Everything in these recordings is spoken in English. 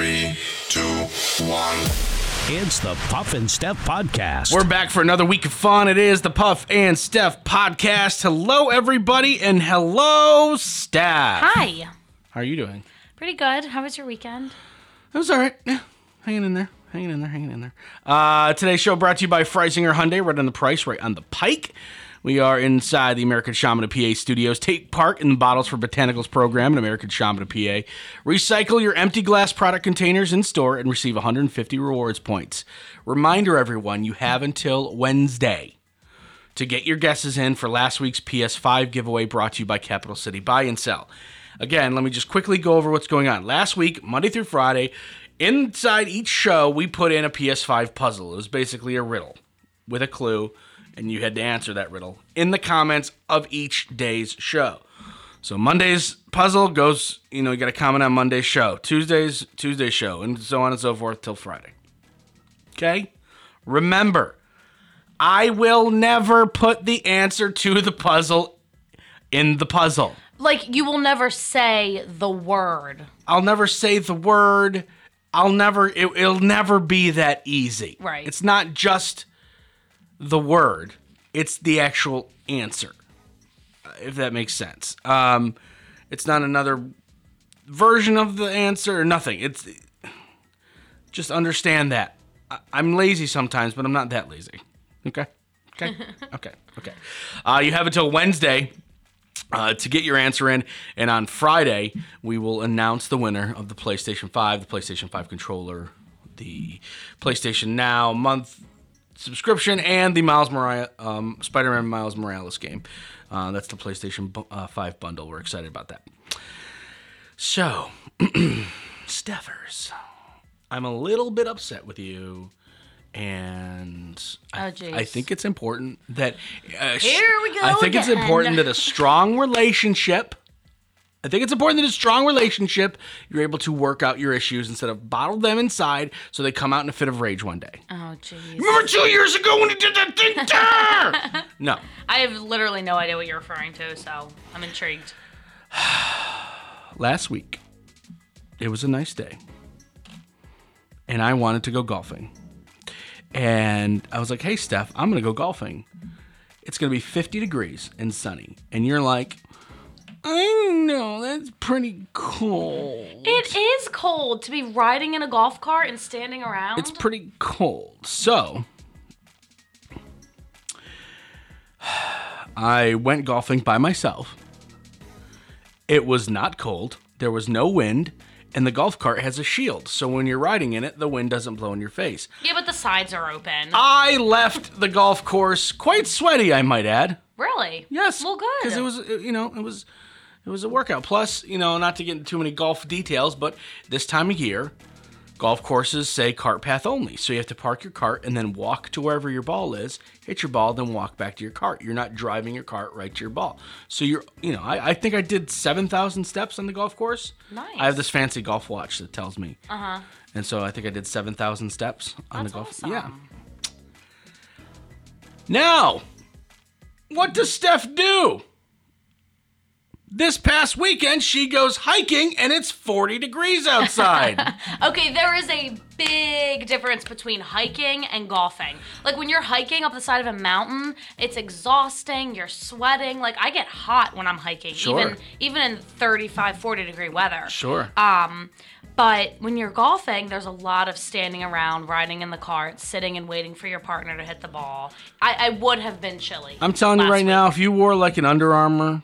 Three, two, one. It's the Puff and Steph Podcast. We're back for another week of fun. It is the Puff and Steph podcast. Hello, everybody, and hello, Steph. Hi. How are you doing? Pretty good. How was your weekend? It was all right. Yeah, hanging in there, hanging in there, hanging in there. Uh, today's show brought to you by Freysinger Hyundai, right on the price, right on the pike. We are inside the American Shaman of PA studios. Take part in the Bottles for Botanicals program at American Shaman of PA. Recycle your empty glass product containers in store and receive 150 rewards points. Reminder, everyone, you have until Wednesday to get your guesses in for last week's PS5 giveaway brought to you by Capital City Buy and Sell. Again, let me just quickly go over what's going on. Last week, Monday through Friday, inside each show, we put in a PS5 puzzle. It was basically a riddle with a clue, and you had to answer that riddle in the comments of each day's show. So Monday's puzzle goes, you know, you got to comment on Monday's show, Tuesday's Tuesday's show, and so on and so forth till Friday. Okay? Remember, I will never put the answer to the puzzle in the puzzle. Like, you will never say the word. I'll never say the word. I'll never, it, it'll never be that easy. Right. It's not just the word, it's the actual answer, uh, if that makes sense. Um, it's not another version of the answer or nothing. It's just understand that. I, I'm lazy sometimes, but I'm not that lazy. Okay? Okay? okay. Okay. Uh, you have until Wednesday uh, to get your answer in. And on Friday, we will announce the winner of the PlayStation 5, the PlayStation 5 controller, the PlayStation Now month subscription, and the Miles Morales, um, Spider-Man Miles Morales game. Uh, that's the PlayStation bu- uh, 5 bundle. We're excited about that. So, Steffers, I'm a little bit upset with you. And I, Oh. I think it's important that uh, Here we go I think it's important that a strong relationship. I think it's important that in a strong relationship you're able to work out your issues instead of bottle them inside so they come out in a fit of rage one day. Oh, jeez. Remember two years ago when he did that thing there? no. I have literally no idea what you're referring to, so I'm intrigued. Last week, it was a nice day, and I wanted to go golfing. And I was like, "Hey, Steph, I'm gonna go golfing. It's gonna be 50 degrees and sunny." And you're like, "I know that's pretty cold." It is cold to be riding in a golf cart and standing around. It's pretty cold. So I went golfing by myself. It was not cold. There was no wind, and the golf cart has a shield. So when you're riding in it, the wind doesn't blow in your face. yeah, but the sides are open. I left the golf course quite sweaty, I might add. really? Yes. Well, good. Because it was, uh, you know, it was, it was a workout. Plus, you know, not to get into too many golf details, but this time of year, golf courses say cart path only. So you have to park your cart and then walk to wherever your ball is, hit your ball, then walk back to your cart. You're not driving your cart right to your ball. So you're, you know, I, I think I did seven thousand steps on the golf course. Nice. I have this fancy golf watch that tells me. Uh huh. And so I think I did seven thousand steps on That's the golf. awesome. Yeah. Now, what does Steph do? This past weekend, she goes hiking and it's 40 degrees outside. Okay, there is a big difference between hiking and golfing. Like when you're hiking up the side of a mountain, it's exhausting, you're sweating. Like I get hot when I'm hiking, Sure. even even in 35, 40 degree weather. sure. Um, but when you're golfing, there's a lot of standing around, riding in the cart, sitting and waiting for your partner to hit the ball. I, I would have been chilly. I'm telling you right week. now, if you wore like an Under Armour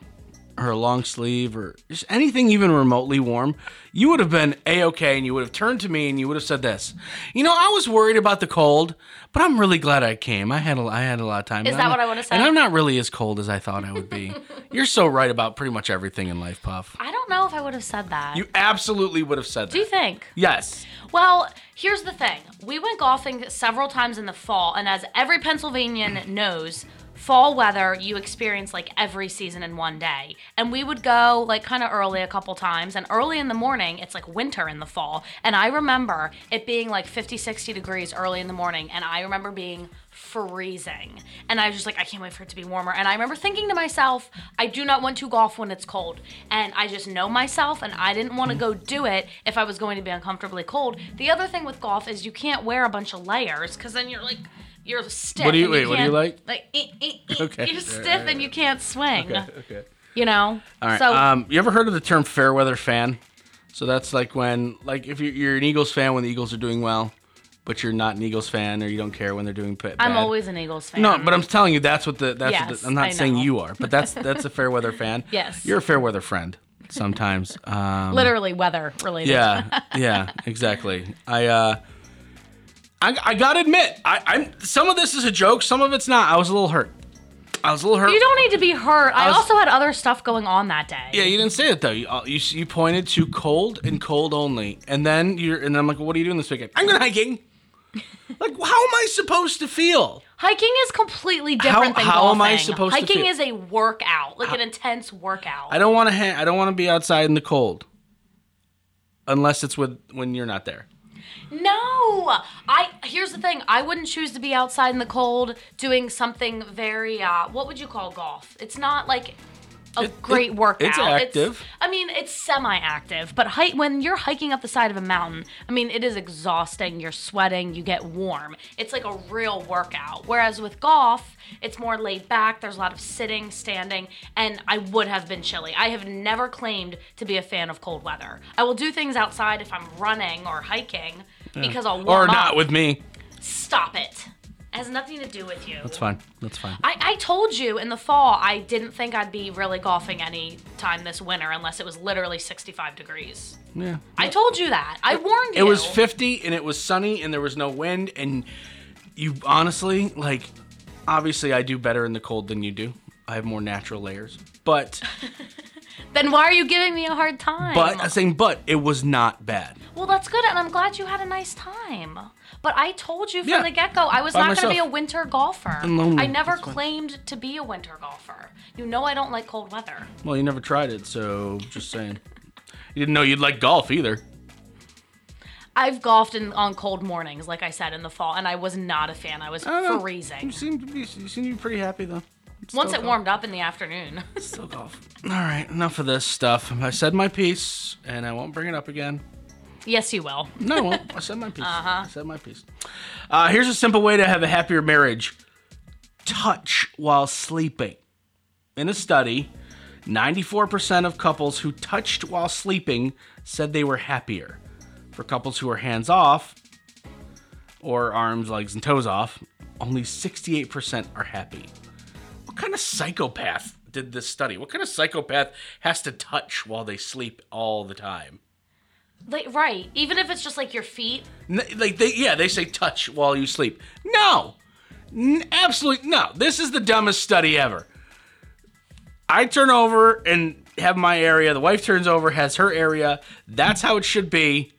or a long sleeve or just anything even remotely warm, you would have been a okay, and you would have turned to me and you would have said this. You know, I was worried about the cold, but I'm really glad I came. I had a, I had a lot of time. Is that I'm what not- I would've said? And I'm not really as cold as I thought I would be. You're so right about pretty much everything in life, Puff. I don't know if I would have said that. You absolutely would have said that. Do you think? Yes. Well, here's the thing. We went golfing several times in the fall, and as every Pennsylvanian knows, fall weather you experience like every season in one day. And we would go like kind of early a couple times. And early in the morning, it's like winter in the fall. And I remember it being like 50, 60 degrees early in the morning. And I remember being freezing. And I was just like, I can't wait for it to be warmer. And I remember thinking to myself, I do not want to golf when it's cold. And I just know myself and I didn't want to go do it if I was going to be uncomfortably cold. The other thing with golf is you can't wear a bunch of layers because then you're like, you're stiff. What do you- wait, what do you like? Like, eh, eh, eh, Okay. you're Right, stiff right, and you can't swing. Okay. You know? All right. So, um, you ever heard of the term fair weather fan? So that's like when, like, if you're, you're an Eagles fan when the Eagles are doing well, but you're not an Eagles fan or you don't care when they're doing p- bad. I'm always an Eagles fan. No, but I'm telling you that's what the that's what Yes, the, I'm not saying you are, but that's that's a fair weather fan. Yes. You're a fair weather friend sometimes. Um, literally weather related. yeah, yeah, exactly. I uh I, I gotta admit, I, I'm some of this is a joke, some of it's not. I was a little hurt. I was a little hurt. You don't need to be hurt. I, was- also had other stuff going on that day. Yeah, you didn't say it though. You, uh, you you pointed to cold and cold only, and then you're and I'm like, what are you doing this weekend? I'm going hiking. like, how am I supposed to feel? Hiking is completely different than how golfing. am I supposed to feel? Hiking feel? is a workout, like an intense workout. I don't want to. Ha- I don't want to be outside in the cold, unless it's with when you're not there. No, I. Here's the thing. I wouldn't choose to be outside in the cold doing something very. Uh, what would you call golf? It's not like a It- great it- workout. it's active. I mean, it's semi-active, but hike when you're hiking up the side of a mountain. I mean, it is exhausting. You're sweating. You get warm. It's like a real workout. Whereas with golf, it's more laid back. There's a lot of sitting, standing, and I would have been chilly. I have never claimed to be a fan of cold weather. I will do things outside if I'm running or hiking because I'll warm Or warm not with me. Stop it. It has nothing to do with you. That's fine. That's fine. I, I told you in the fall I didn't think I'd be really golfing any time this winter unless it was literally 65 degrees. Yeah. I told you that. I warned you. It was 50 and it was sunny and there was no wind and you honestly like obviously I do better in the cold than you do. I have more natural layers. But Then why are you giving me a hard time? but I'm saying but it was not bad. well, that's good, and I'm glad you had a nice time. But I told you from Yeah. the get go I was By not going to be a winter golfer. I'm lonely. I never That's fine. claimed to be a winter golfer. You know I don't like cold weather. Well, you never tried it, so just saying. You didn't know you'd like golf either. I've golfed in, on cold mornings, like I said, in the fall, and I was not a fan. I was I don't know. You seem to be you seem to be pretty happy though. It's Once it golf. warmed up in the afternoon. Still golf. All right, enough of this stuff. I said my piece, and I won't bring it up again. yes, you will. No, I won't. I said my piece. Uh-huh. I said my piece. Uh, here's a simple way to have a happier marriage: touch while sleeping. In a study, 94% of couples who touched while sleeping said they were happier. For couples who are hands off, or arms, legs, and toes off, only 68% are happy. What kind of psychopath did this study? What kind of psychopath has to touch while they sleep all the time? Like, right. Even if it's just like your feet. N- like they yeah they say touch while you sleep. No! N- absolutely no. This is the dumbest study ever. I turn over and have my area. The wife turns over has her area. That's how it should be.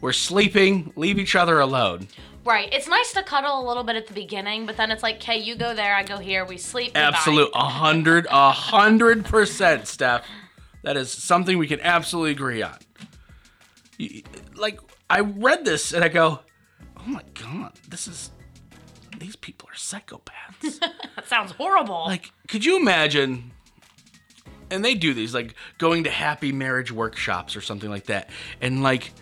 We're sleeping. Leave each other alone Right. It's nice to cuddle a little bit at the beginning, but then it's like, okay, you go there, I go here, we sleep. goodbye." absolute a hundred a hundred percent steph that is something we can absolutely agree on You- like i read this and i go oh my god this is these people are psychopaths That sounds horrible. like could you imagine and they do these like going to happy marriage workshops or something like that and like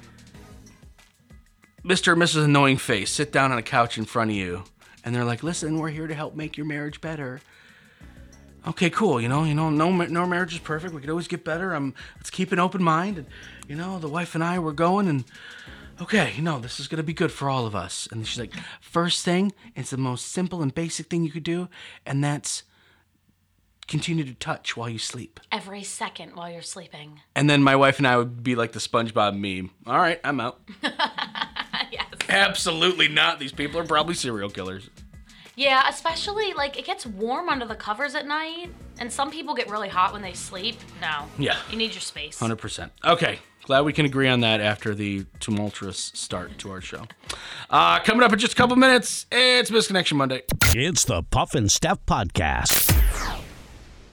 mr and mrs annoying face sit down on a couch in front of you and they're like listen we're here to help make your marriage better okay cool you know you know no no marriage is perfect we could always get better um let's keep an open mind and you know the wife and i were going and okay, you know, this is gonna be good for all of us. And she's like, first thing, it's the most simple and basic thing you could do, and that's continue to touch while you sleep. Every second while you're sleeping. And then my wife and I would be like the SpongeBob meme. All right, I'm out. yes. Absolutely not. These people are probably serial killers. Yeah, especially like it gets warm under the covers at night, and some people get really hot when they sleep. No. Yeah. You need your space. Hundred percent. Okay, Glad we can agree on that after the tumultuous start to our show. Uh, coming up in just a couple minutes, it's Missed Connection Monday. It's the Puff and Steph Podcast.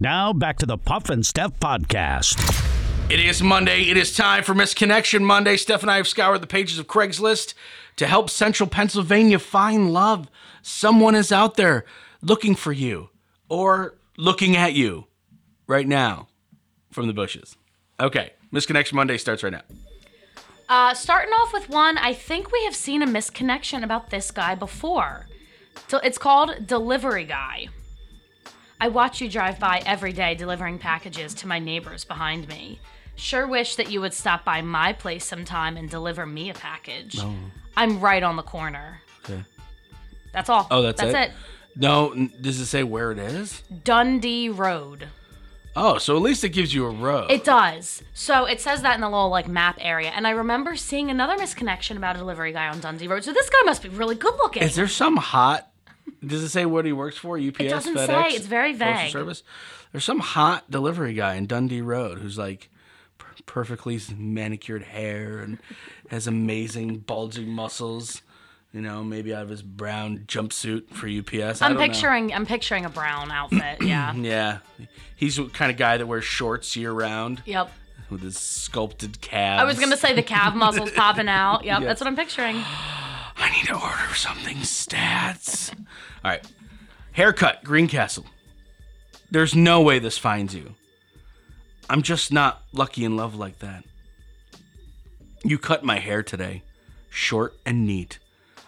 Now back to the Puff and Steph Podcast. It is Monday. It is time for Missed Connection Monday. Steph and I have scoured the pages of Craigslist to help Central Pennsylvania find love. Someone is out there looking for you or looking at you right now from the bushes. Okay, Missed Connection Monday starts right now. Uh, starting off with one, I think we have seen a misconnection about this guy before. So it's called Delivery Guy. I watch you drive by every day delivering packages to my neighbors behind me. Sure wish that you would stop by my place sometime and deliver me a package. I'm right on the corner. Okay. That's all. Oh, that's, that's it? No, does it say where it is? Dundee Road. Oh, so at least it gives you a road. It does. So it says that in the little like map area, and I remember seeing another misconnection about a delivery guy on Dundee Road. So this guy must be really good looking. Is there some hot? Does it say what he works for? UPS, doesn't FedEx, say. It's very Postal. Service. There's some hot delivery guy in Dundee Road who's like perfectly manicured hair and has amazing bulging muscles. You know, maybe out of his brown jumpsuit for UPS. I I'm don't know. picturing. I'm picturing a brown outfit. Yeah. Yeah, he's the kind of guy that wears shorts year round yep. with his sculpted calves. I was gonna say the calf muscles popping out. Yep, Yes. that's what I'm picturing. I need to order something stats. All right. Haircut, Greencastle. There's no way this finds you. I'm just not lucky in love like that. You cut my hair today, short and neat.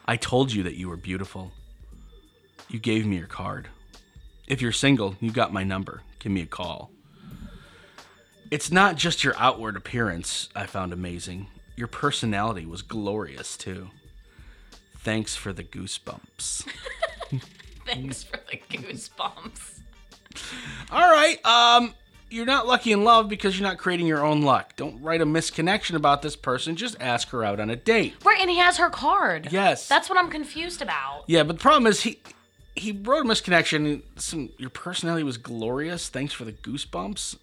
I told you that you were beautiful. You gave me your card. If you're single, you got my number. Give me a call. It's not just your outward appearance I found amazing. Your personality was glorious too. Thanks for the goosebumps. Thanks for the goosebumps. All right. Um, you're not lucky in love because you're not creating your own luck. Don't write a misconnection about this person. Just ask her out on a date. Right, and he has her card. Yes. That's what I'm confused about. Yeah, but the problem is he he wrote a misconnection. Some your personality was glorious. Thanks for the goosebumps.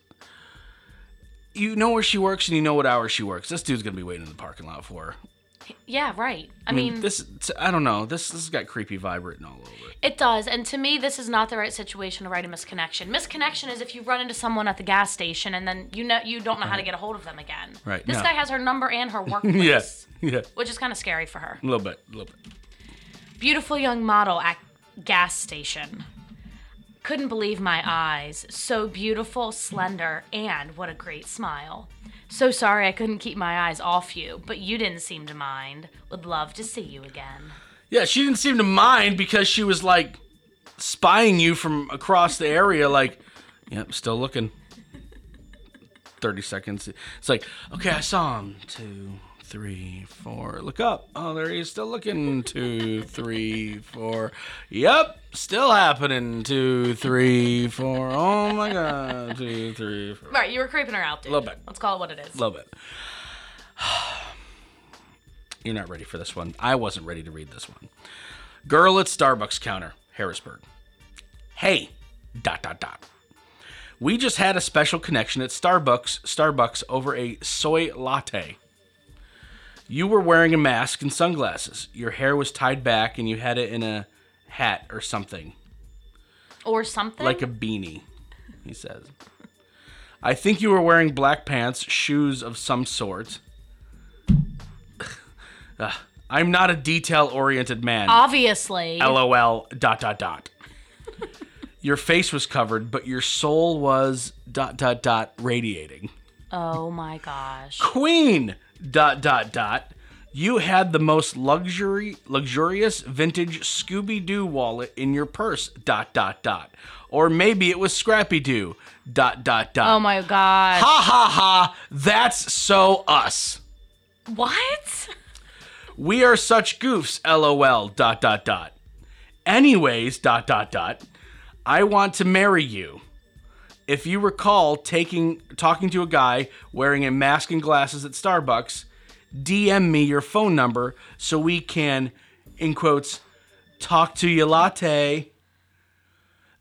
You know where she works and you know what hour she works. This dude's gonna be waiting in the parking lot for her. Yeah, right. I, I mean, mean, this I don't know. This this has got creepy vibe written all over it. it does. And to me, this is not the right situation to write a misconnection. Misconnection is if you run into someone at the gas station and then you know you don't know how to get a hold of them again. Right, This no. guy has her number and her workplace. Yes, yeah, Which is kind of scary for her. a little bit, a little bit. Beautiful young model at gas station. Couldn't believe my eyes. So beautiful, slender, and what a great smile. So sorry I couldn't keep my eyes off you, but you didn't seem to mind. Would love to see you again. Yeah, she didn't seem to mind because she was like spying you from across the area, like, yep, still looking. 30 seconds. It's like, okay, I saw him. Two, three, four. Look up. Oh, there he is, still looking. Two, three, four. Yep, still happening. Two, three, four. Oh my God. Two, three, four. Right, you were creeping her out, dude. Little bit. Let's call it what it is. Love it. You're not ready for this one. I wasn't ready to read this one. Girl at Starbucks counter, Harrisburg. Hey, dot dot dot. We just had a special connection at Starbucks, Starbucks over a soy latte. You were wearing a mask and sunglasses. Your hair was tied back and you had it in a hat or something, Or something. like a beanie, he says. I think you were wearing black pants, shoes of some sort. Ugh, I'm not a detail oriented man. Obviously. LOL dot dot dot. your face was covered, but your soul was dot dot dot radiating. oh my gosh. Queen dot dot dot. You had the most luxury luxurious vintage Scooby Doo wallet in your purse dot dot dot. Or maybe it was Scrappy Doo dot dot dot. Oh my gosh. ha ha ha. That's so us. What? We are such goofs, lol, dot, dot, dot. Anyways, dot, dot, dot, I want to marry you. If you recall taking talking to a guy wearing a mask and glasses at Starbucks, DM me your phone number so we can, in quotes, talk to you latte.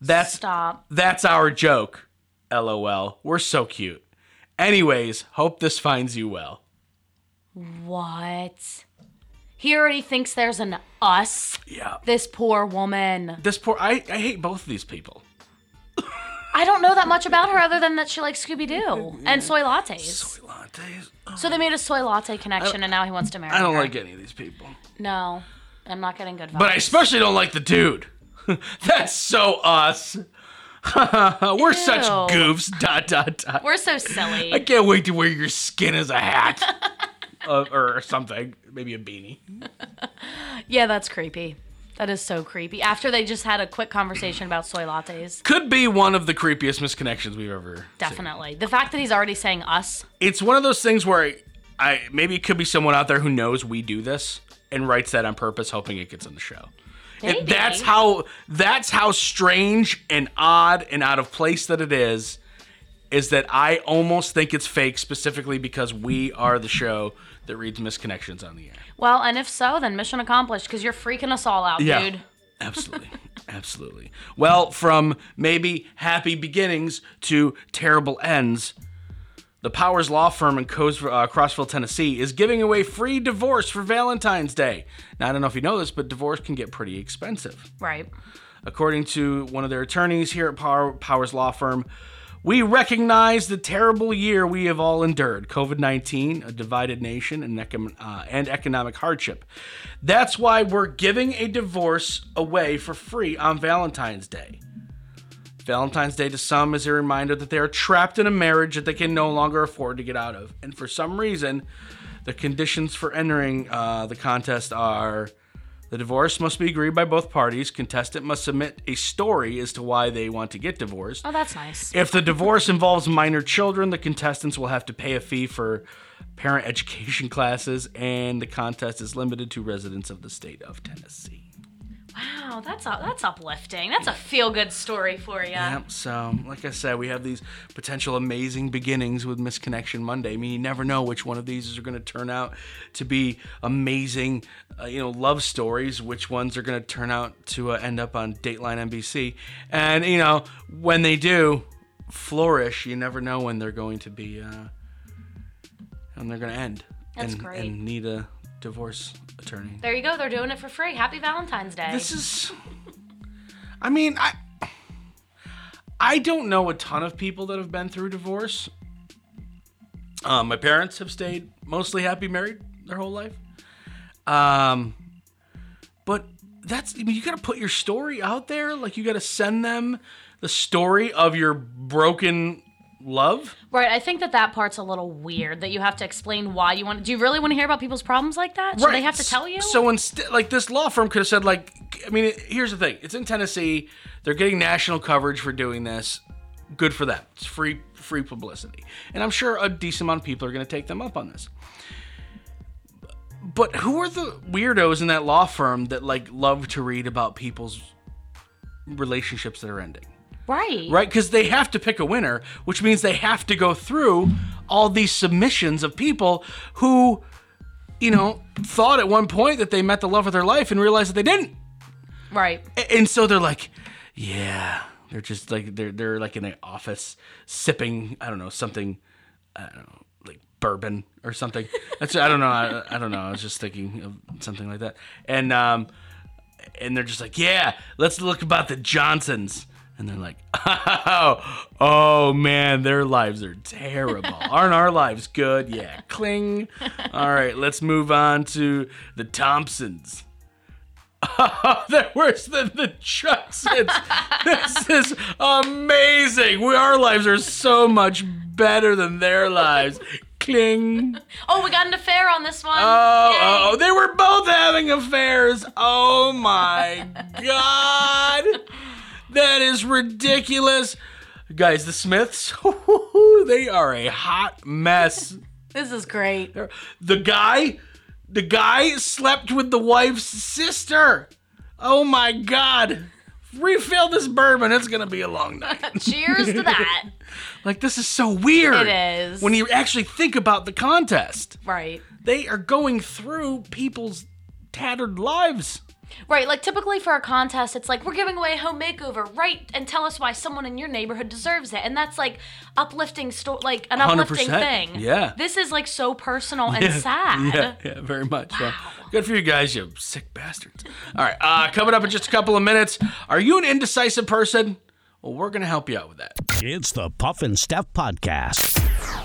That's Stop. that's our joke. LOL. We're so cute. Anyways, hope this finds you well. What? He already thinks there's an us. Yeah. This poor woman. This poor I, I hate both of these people. I don't know that much about her other than that she likes Scooby Doo and soy lattes. Soy lattes. So they made a soy latte connection, and now he wants to marry her. I don't her. like any of these people. No, I'm not getting good vibes. But I especially don't like the dude. That's so us. We're such Ew. goofs. Dot dot dot. We're so silly. I can't wait to wear your skin as a hat. uh, or something. Maybe a beanie. yeah, that's creepy. That is so creepy. After they just had a quick conversation about soy lattes. Could be one of the creepiest misconnections we've ever seen. Definitely. The fact that he's already saying us. It's one of those things where I, I maybe it could be someone out there who knows we do this and writes that on purpose, hoping it gets on the show. Maybe. And that's how that's how strange and odd and out of place that it is. Is that I almost think it's fake specifically because we are the show that reads misconnections on the air. Well, and if so, then mission accomplished because you're freaking us all out, Yeah. dude. Absolutely. Absolutely. Well, from maybe happy beginnings to terrible ends, the Powers Law Firm in Coes- uh, Crossville, Tennessee is giving away free divorce for Valentine's Day. Now, I don't know if you know this, but divorce can get pretty expensive. Right. According to one of their attorneys here at Power, Powers Law Firm, we recognize the terrible year we have all endured COVID 19, a divided nation, and, uh, and economic hardship. That's why we're giving a divorce away for free on Valentine's Day. Valentine's Day to some is a reminder that they are trapped in a marriage that they can no longer afford to get out of. And for some reason, the conditions for entering uh, the contest are the divorce must be agreed by both parties. Contestant must submit a story as to why they want to get divorced. Oh, that's nice. If the divorce involves minor children, the contestants will have to pay a fee for parent education classes, and the contest is limited to residents of the state of Tennessee. Wow, that's up, that's uplifting. That's a feel good story for you. Yep. So, like I said, we have these potential amazing beginnings with Missed Connection Monday. I mean, you never know which one of these are going to turn out to be amazing, uh, you know, love stories. Which ones are going to turn out to uh, end up on Dateline NBC, and you know, when they do flourish, you never know when they're going to be, uh, when they're going to end. That's and, great. And need a divorce attorney. There you go. They're doing it for free. Happy Valentine's Day. This is. I mean, I. I don't know a ton of people that have been through divorce. Um, my parents have stayed mostly happy married their whole life. Um, but that's I mean, you got to put your story out there. Like you got to send them the story of your broken love. Right. I think that that part's a little weird that you have to explain why you want. Do you really want to hear about people's problems like that? Should they have to tell you? So instead, like this law firm could have said, like, I mean, it, here's the thing: it's in Tennessee. They're getting national coverage for doing this. Good for them. It's free, free publicity, and I'm sure a decent amount of people are going to take them up on this. But who are the weirdos in that law firm that like love to read about people's relationships that are ending? Right. right? Because they have to pick a winner, which means they have to go through all these submissions of people who, you know, thought at one point that they met the love of their life and realized that they didn't. Right. And so they're like, yeah, they're just like they're they're like in an office sipping, I don't know, something, I don't know, like bourbon or something. That's I don't know, I, I don't know. I was just thinking of something like that, and um, and they're just like, yeah, let's look about the Johnsons. And they're like, oh, oh man, their lives are terrible. Aren't our lives good? Yeah, cling. All right, let's move on to the Thompsons. Oh, they're worse than the Johnsons. this is amazing. We, our lives are so much better than their lives. Cling. Oh, we got an affair on this one. Oh, oh, they were both having affairs. Oh my god. That is ridiculous. Guys, the Smiths, they are a hot mess. This is great. The guy, the guy slept with the wife's sister. Oh my god. Refill this bourbon. It's going to be a long night. Cheers to that. Like this is so weird. It is. When you actually think about the contest. Right. They are going through people's tattered lives. Right, like typically for a contest, it's like we're giving away a home makeover. Write and tell us why someone in your neighborhood deserves it, and that's like uplifting, sto- like an uplifting 100%, thing. yeah. This is like so personal and sad. Yeah, yeah, very much. so. Good for you guys, you sick bastards. All right, uh, coming up in just a couple of minutes. Are you an indecisive person? Well, we're going to help you out with that. It's the Puff and Steph Podcast.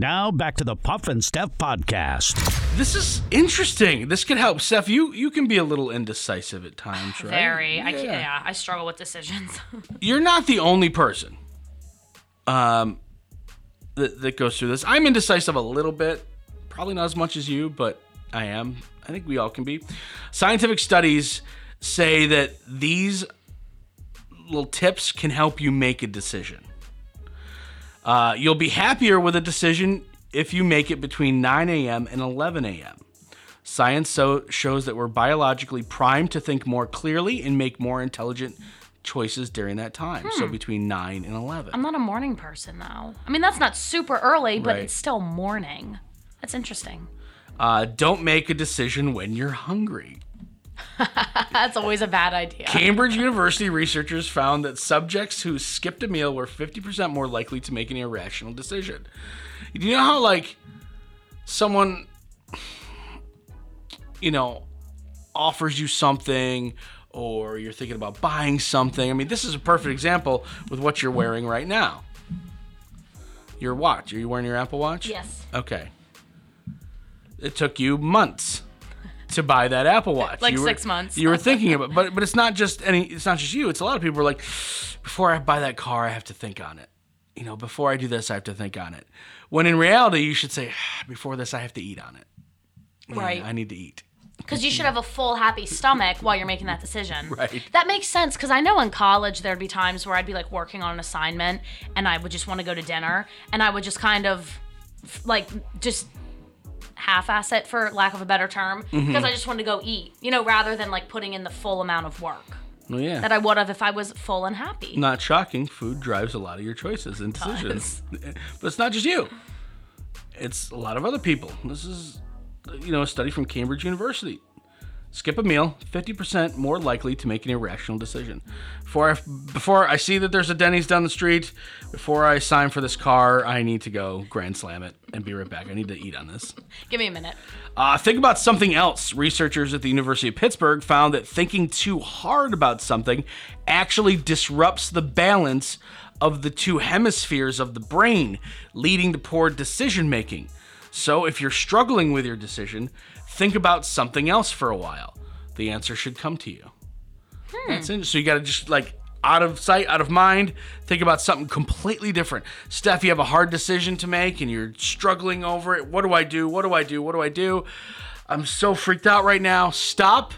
Now back to the Puff and Steph Podcast. This is interesting. This could help. Steph, you, you can be a little indecisive at times, right? Very. I can't, yeah, I struggle with decisions. You're not the only person um, that, that goes through this. I'm indecisive a little bit. Probably not as much as you, but I am. I think we all can be. Scientific studies say that these little tips can help you make a decision. Uh, you'll be happier with a decision if you make it between 9 a.m. and 11 a.m. Science so shows that we're biologically primed to think more clearly and make more intelligent choices during that time. So between 9 and 11. I'm not a morning person though. I mean, that's not super early, but Right. it's still morning. That's interesting. Uh, don't make a decision when you're hungry. That's always a bad idea. Cambridge University researchers found that subjects who skipped a meal were 50% more likely to make an irrational decision. Do you know how, like, someone, you know, offers you something or you're thinking about buying something? I mean, this is a perfect example with what you're wearing right now. Your watch. Are you wearing your Apple Watch? Yes. Okay. It took you months to buy that Apple Watch. Like You were- six months. You were thinking about, but but it's not just any. It's not just you. It's a lot of people are like, before I buy that car, I have to think on it. You know, before I do this, I have to think on it. When in reality, you should say, before this, I have to eat on it. Yeah, Right. I need to eat. Because you should have a full, happy stomach while you're making that decision. Right. That makes sense. Because I know in college there'd be times where I'd be like working on an assignment and I would just want to go to dinner and I would just kind of like just half-ass it for lack of a better term Mm-hmm. because I just wanted to go eat, you know, rather than like putting in the full amount of work Well, yeah. that I would have if I was full and happy. not shocking. Food drives a lot of your choices and decisions. But it's not just you. It's a lot of other people. This is, you know, a study from Cambridge University. Skip a meal, 50% more likely to make an irrational decision. Before I, before I see that there's a Denny's down the street, before I sign for this car, I need to go grand slam it and be right back. I need to eat on this. Give me a minute. Uh, think about something else. Researchers at the University of Pittsburgh found that thinking too hard about something actually disrupts the balance of the two hemispheres of the brain, leading to poor decision making. So, if you're struggling with your decision, think about something else for a while. The answer should come to you. That's it. So, you got to just like out of sight, out of mind, think about something completely different. Steph, you have a hard decision to make and you're struggling over it. What do I do? What do I do? What do I do? I'm so freaked out right now. Stop,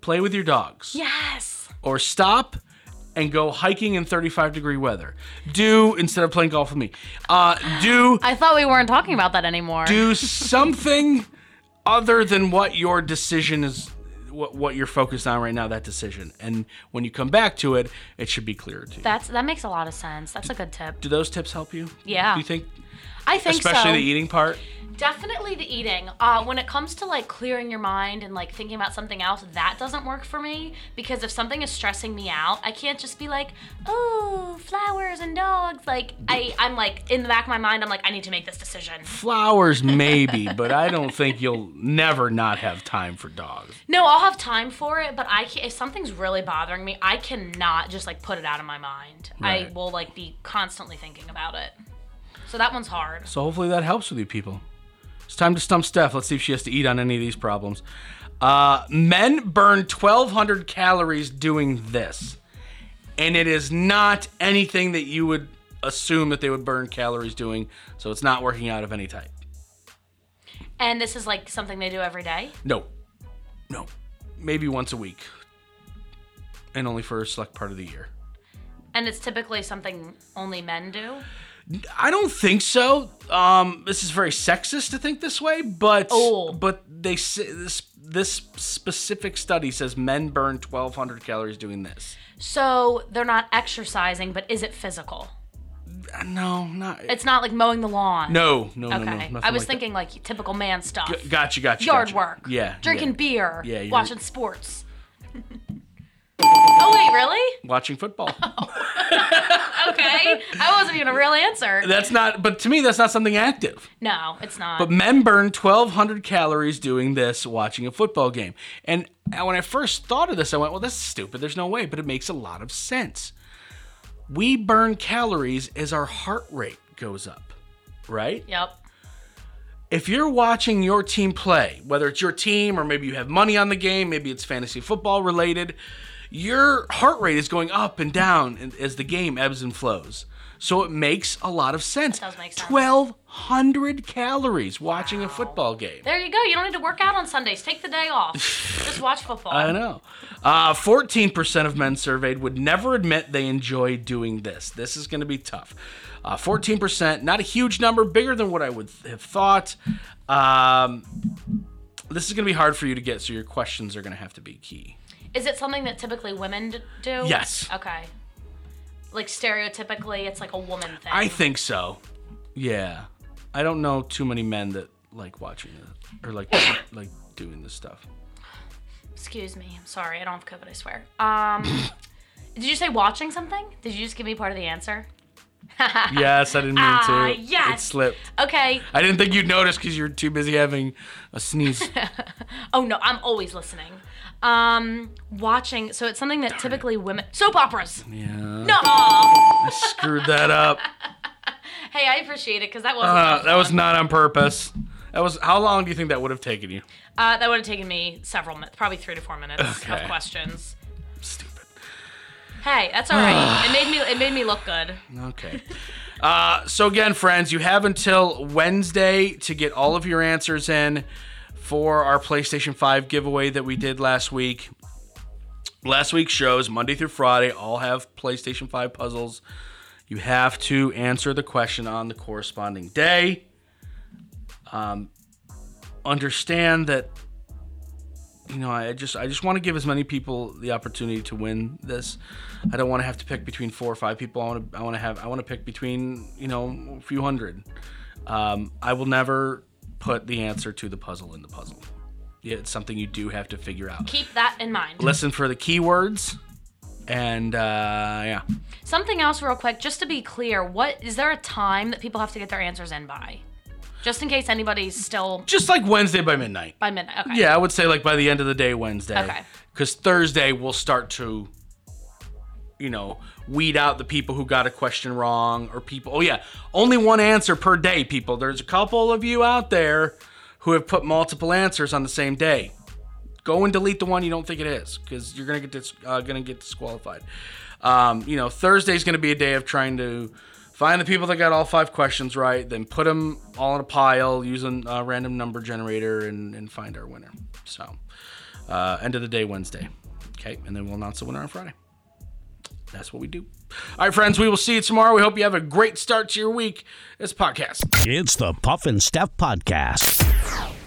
play with your dogs, Yes. or stop and go hiking in 35 degree weather. Do instead of playing golf with me. Uh, do I thought we weren't talking about that anymore. do something other than what your decision is what, what you're focused on right now that decision and when you come back to it it should be clearer to you That's that makes a lot of sense. That's a good tip. do those tips help you Yeah. do you think I think especially so. the eating part Definitely the eating. Uh, when it comes to like clearing your mind and like thinking about something else, that doesn't work for me because if something is stressing me out, I can't just be like, oh, flowers and dogs. Like I, I'm like in the back of my mind, I'm like, I need to make this decision. flowers maybe but i don't think you'll never not have time for dogs No, I'll have time for it, but I can't, if something's really bothering me, I cannot just like put it out of my mind. I will like be constantly thinking about it. So that one's hard. so hopefully that helps with you people. It's time to stump steph. Let's see if she has to eat on any of these problems. Uh, men burn 1200 calories doing this and it is not anything that you would assume that they would burn calories doing so it's not working out of any type. And this is like something they do every day. no. No. Maybe once a week. And only for a select part of the year. And it's typically something only men do. I don't think so. Um, this is very sexist to think this way, but Oh. but they say this this specific study says men burn 1,200 calories doing this. So they're not exercising, but is it physical? No, not It's not like mowing the lawn. no, no, no, Okay. no. nothing I was like that. thinking like typical man stuff. Gotcha, gotcha. Yard gotcha. work. Yeah, Drinking yeah. beer. Yeah, Watching sports. oh wait, really? watching football. Oh. Okay. that wasn't even a real answer. that's not. But to me, that's not something active. No, it's not. But men burn 1,200 calories doing this watching a football game. And uh, when I first thought of this, I went, well, that's stupid. There's no way. But it makes a lot of sense. We burn calories as our heart rate goes up, right? yep. If you're watching your team play, whether it's your team or maybe you have money on the game, maybe it's fantasy football related, your heart rate is going up and down as the game ebbs and flows. So it makes a lot of sense. does make sense. 1,200 calories watching a football game. There you go. You don't need to work out on Sundays. Take the day off. Just watch football. I know. Uh, 14% of men surveyed would never admit they enjoy doing this. This is going to be tough. Uh, 14%, not a huge number, bigger than what I would have thought. Um, this is going to be hard for you to get, so your questions are going to have to be key. Is it something that typically women d- do? Yes. Okay. Like stereotypically, it's like a woman thing. I think so. Yeah. I don't know too many men that like watching it or like like doing this stuff. Excuse me. I'm sorry. I don't have COVID. I swear. Um, did you say watching something? Did you just give me part of the answer? Yes, I didn't mean Ah, to. It slipped. Okay. I didn't think you'd notice because you're too busy having a sneeze. Oh no, I'm always listening. Um, watching. So it's something that typically women soap operas. yeah. No. I screwed that up. Hey, I appreciate it because that wasn't. Uh, that that was not on purpose. That was. How long do you think that would have taken you? Uh, that would have taken me several minutes, probably three to four minutes Okay. of questions. Hey, that's all right. it made me. It made me look good. Okay. Uh, so again, friends, you have until Wednesday to get all of your answers in for our PlayStation 5 giveaway that we did last week. Last week's shows, Monday through Friday, all have PlayStation 5 puzzles. You have to answer the question on the corresponding day. Um, understand that you know, I just I just want to give as many people the opportunity to win this. I don't want to have to pick between four or five people. I want to I want to have I want to pick between you know a few hundred. Um, I will never put the answer to the puzzle in the puzzle. Yeah, it's something you do have to figure out. Keep that in mind. Listen for the keywords, and uh, yeah, Something else, real quick, just to be clear. What is there a time that people have to get their answers in by? Just in case anybody's still just like Wednesday by midnight. by midnight. Okay. Yeah, I would say like by the end of the day Wednesday. Okay. Because Thursday we'll start to, you know, weed out the people who got a question wrong or people. Oh yeah, only one answer per day, people. There's a couple of you out there who have put multiple answers on the same day. Go and delete the one you don't think it is, because you're gonna get dis- uh, gonna get disqualified. Um, you know, Thursday's gonna be a day of trying to find the people that got all five questions right, then put them all in a pile using a random number generator and, and find our winner. So, uh, end of the day Wednesday, okay, and then we'll announce the winner on Friday. That's what we do. All right, friends, we will see you tomorrow. We hope you have a great start to your week. It's podcast. It's the Puff and Steph Podcast.